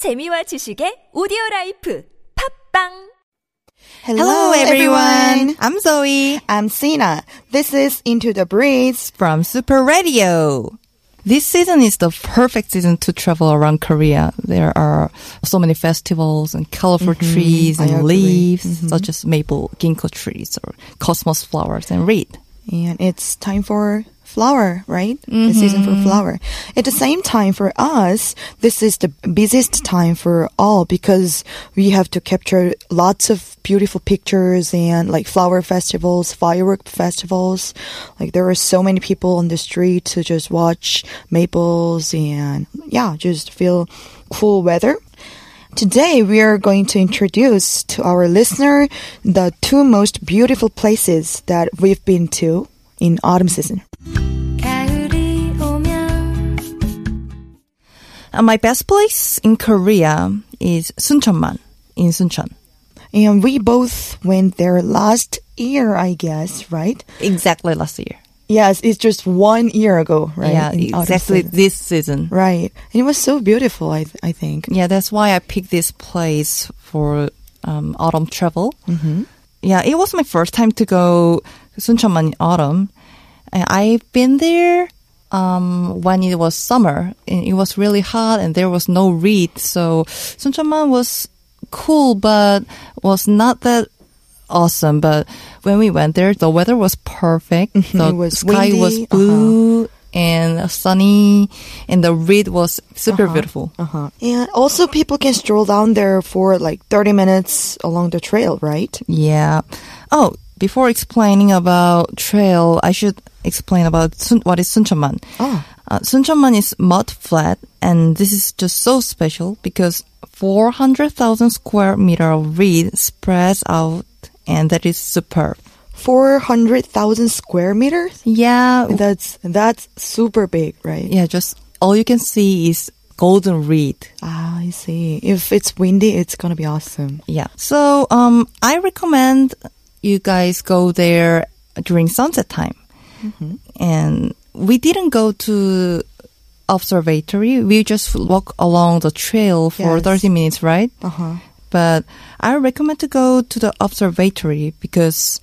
재미와 지식의 오디오 라이프 팝빵 Hello, everyone. I'm Zoe I'm Sina. This is Into the Breeze. from Super Radio. This season is the perfect season to travel around Korea. There are so many festivals and colorful trees I and agree. leaves, such as maple, ginkgo trees, or cosmos flowers and reed. And it's time for flower, right? The mm-hmm. season for flower. At the same time, for us, this is the busiest time for all because we have to capture lots of beautiful pictures and like flower festivals, firework festivals. Like there are so many people on the street to just watch maples and yeah, just feel cool weather. Today, we are going to introduce to our listener the two most beautiful places that we've been to in autumn season. Uh, my best place in Korea is Suncheonman in Suncheon. And we both went there last year, I guess, right? Exactly last year. Yes, it's just one year ago, right? Yeah, In exactly this season. Right. And it was so beautiful, I, I think. Yeah, that's why I picked this place for um, autumn travel. Mm-hmm. Yeah, it was my first time to go Suncheonman in autumn. I've been there um, when it was summer. And it was really hot and there was no reed. So Suncheonman was cool, but was not that awesome. But when we went there, the weather was perfect. The Mm-hmm. It was sky was windy, uh-huh. blue and sunny, and the reed was super beautiful. Uh-huh. And also people can stroll down there for like 30 minutes along the trail, right? Yeah. Oh, before explaining about trail, I should explain about Sun, what is Suncheonman. Oh. Uh, Suncheonman is mud flat, and this is just so special because 400,000 square meter of reed spreads out, and that is superb. 400,000 square meters? Yeah, That's, that's super big, right? yeah. Just all you can see is golden reed. Ah, I see. If it's windy, it's gonna be awesome. Yeah. So, um, I recommend you guys go there during sunset time. And we didn't go to observatory. We just walk along the trail for Yes. 30 minutes, right? Uh-huh. But I recommend to go to the observatory because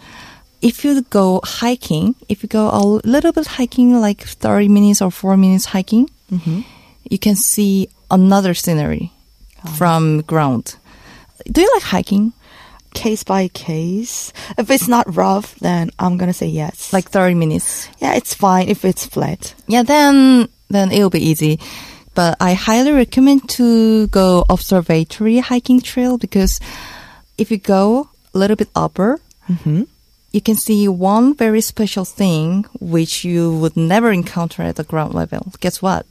if you go hiking, if you go a little bit hiking, like 30 minutes or 4 minutes hiking, you can see another scenery from ground. Do you like hiking? Case by case. If it's not rough, then I'm gonna say yes. Like 30 minutes? yeah, it's fine if it's flat. Yeah, then then it'll be easy. But I highly recommend to go observatory hiking trail because if you go a little bit upper, mm-hmm. you can see one very special thing which you would never encounter at the ground level. Guess what?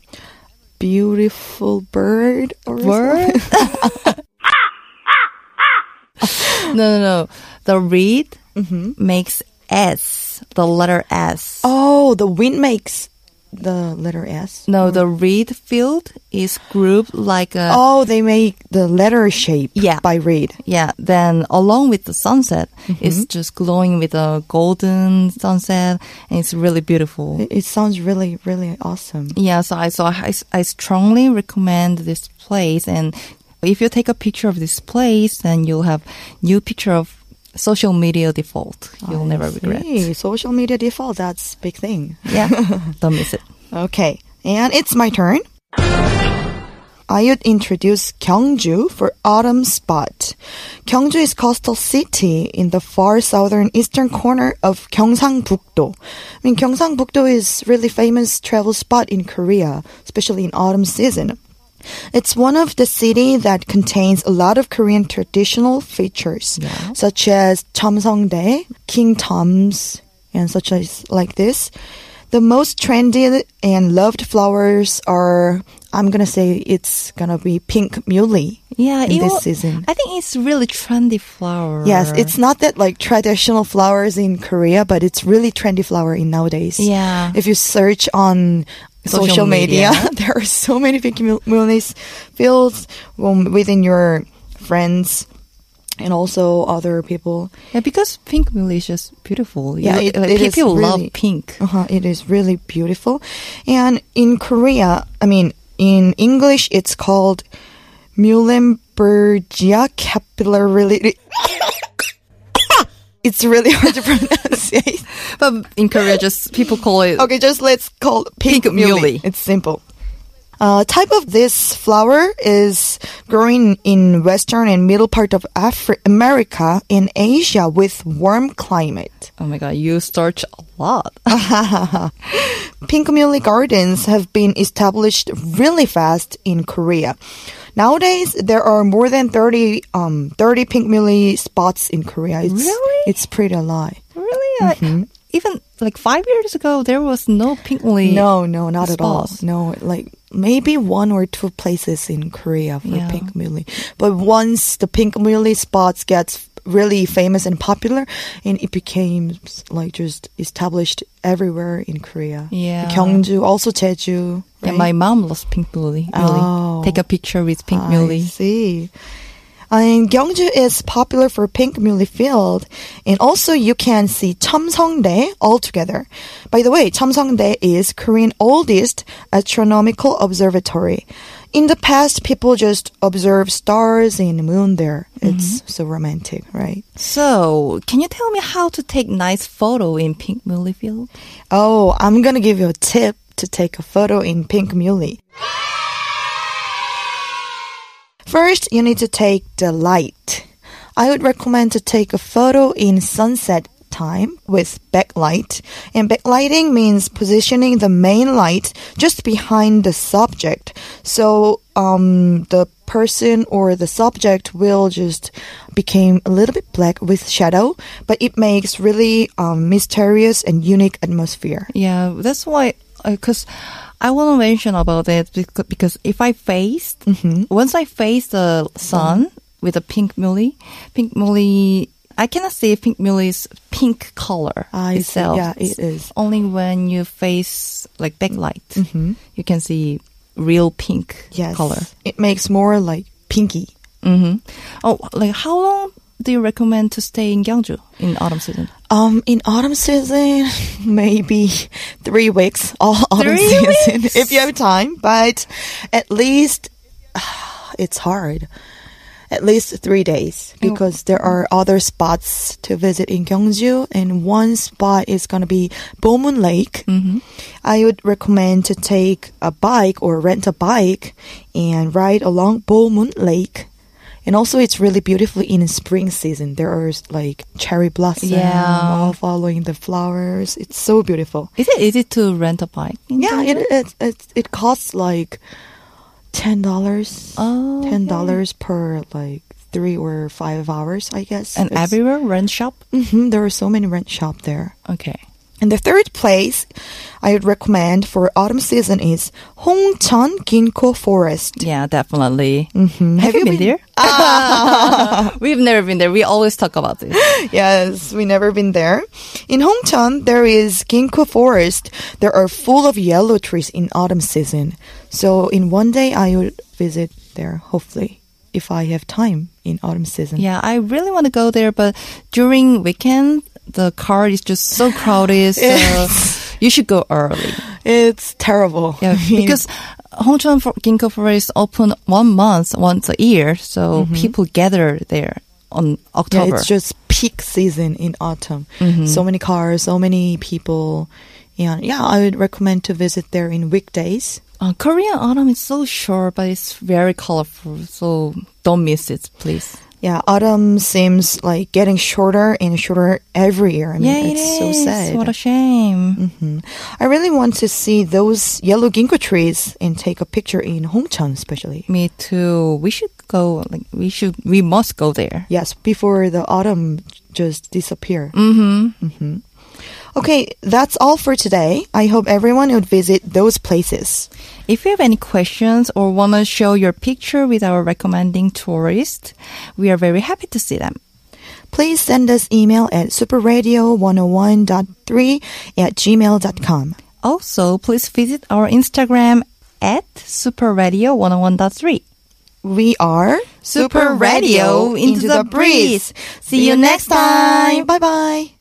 Beautiful bird or Word? no, no, no. The reed mm-hmm. makes S, the letter S. Oh, the wind makes the letter S. No, mm-hmm. the reed field is grouped like a Oh, they make the letter shape Yeah. by reed. Yeah, then along with the sunset, mm-hmm. it's just glowing with a golden sunset, and it's really beautiful. It, it sounds really, really awesome. Yeah, so I so I, I strongly recommend this place, and if you take a picture of this place, then you'll have new picture of social media default. You'll I never regret. see. Social media default, that's big thing. Yeah, don't miss it. Okay, and it's my turn. I would introduce Gyeongju for autumn spot. Gyeongju is coastal city in the far southern eastern corner of Gyeongsangbuk-do. I mean, Gyeongsangbuk-do is really famous travel spot in Korea, especially in autumn season. It's one of the city that contains a lot of Korean traditional features, such as Cheomseongdae, King Tom's, and such as like this. The most trendy and loved flowers are, I'm gonna say it's gonna be pink muley. Yeah, in this will- season. I think it's really trendy flower. Yes, it's not that like traditional flowers in Korea, but it's really trendy flower in nowadays. Yeah. If you search on social, Social media, media. there are so many pink muleys fields within your friends and also other people. Yeah, because pink really is just beautiful. Yeah, it- like, it is people love really- pink. Uh-huh, it is really beautiful. And in Korea, I mean, in English, it's called Muhlenbergia capillary. it's really hard to pronounce. But in Korea, just people call it. okay, just let's call it pink, Pink muley. It's simple. Uh, type of this flower is growing in western and middle part of Afri- America in Asia with warm climate. Oh my god, you search a lot. Pink muley gardens have been established really fast in Korea. Nowadays, there are more than 30, um, 30 pink muley spots in Korea. It's, Really? It's pretty a lot. really? Like, even like five years ago, there was no pink muley. No, no, not at all. No, like maybe one or two places in Korea for Yeah. pink muley. But once the pink muley spots gets really famous and popular, and it became like just established everywhere in Korea. Yeah. Gyeongju, also Jeju. Yeah, my mom loves pink. Really, Oh. take a picture with pink I see. And Gyeongju is popular for pink muley field, and also you can see Cheomseongdae all together. By the way, Cheomseongdae is Korean oldest astronomical observatory. In the past, people just observe stars and moon there. It's mm-hmm. so romantic, right? So, can you tell me how to take nice photo in pink muley field? Oh, I'm gonna give you a tip to take a photo in pink muley. First, you need to take the light. I would recommend to take a photo in sunset time with backlight. And backlighting means positioning the main light just behind the subject. So, um, the person or the subject will just become a little bit black with shadow, but it makes really um, mysterious and unique atmosphere. Yeah, that's why. Because I want to mention about it because if I face mm-hmm. once I face the sun mm-hmm. with a pink muley, pink muley. I cannot see pink muley's pink color ah, I see. itself. Yeah, it is. Only when you face like backlight, mm-hmm. you can see real pink Yes. color. It makes more like pinky. hmm Oh, like how long do you recommend to stay in Gyeongju in autumn season? Um, in autumn season, maybe three weeks. All autumn Three season, weeks? if you have time. But at least it's hard. At least three days because there are other spots to visit in Gyeongju, and one spot is gonna be Bomun Lake. I would recommend to take a bike or rent a bike and ride along Bomun Lake. And also, it's really beautiful in spring season. There are like cherry blossom, Yeah. all following the flowers. It's so beautiful. Is it easy to rent a bike? Yeah, it it it, it costs like ten dollars. Oh, ten dollars per like three or five hours, I guess. And everywhere rent shop. hmm there are so many rent shop there. Okay. And the third place I would recommend for autumn season is Hongcheon Ginkgo Forest. Yeah, definitely. Mhm. Have, you been, there? We've never been there. We always talk about this. Yes, we never been there. In Hongcheon, there is ginkgo forest. There are full of yellow trees in autumn season. So in one day, I would visit there. Hopefully, if I have time in autumn season. Yeah, I really want to go there, but during weekend, the car is just so crowded. So you should go early. It's terrible. Yeah, because Hongcheon Ginkgo Forest open one month, once a year, so people gather there on yeah, October. it's just peak season in autumn. Mm-hmm. So many cars, so many people. And yeah, I would recommend to visit there in weekdays. uh, Korean autumn is so short, but it's very colorful. So don't miss it, please. Yeah, autumn seems like getting shorter and shorter every year. I mean, yeah, it's it so sad. What a shame. hmm I really want to see those yellow ginkgo trees and take a picture in Hongcheon, especially. Me too. We should go. Like we should. We must go there. Yes, before the autumn just disappear. Mm-hmm. Okay, that's all for today. I hope everyone would visit those places. If you have any questions or want to show your picture with our recommending tourist, we are very happy to see them. Please send us email at superradio101.3 at gmail.com. Also, please visit our Instagram at superradio101.3. We are Super Radio into the breeze. See you next time. Bye bye.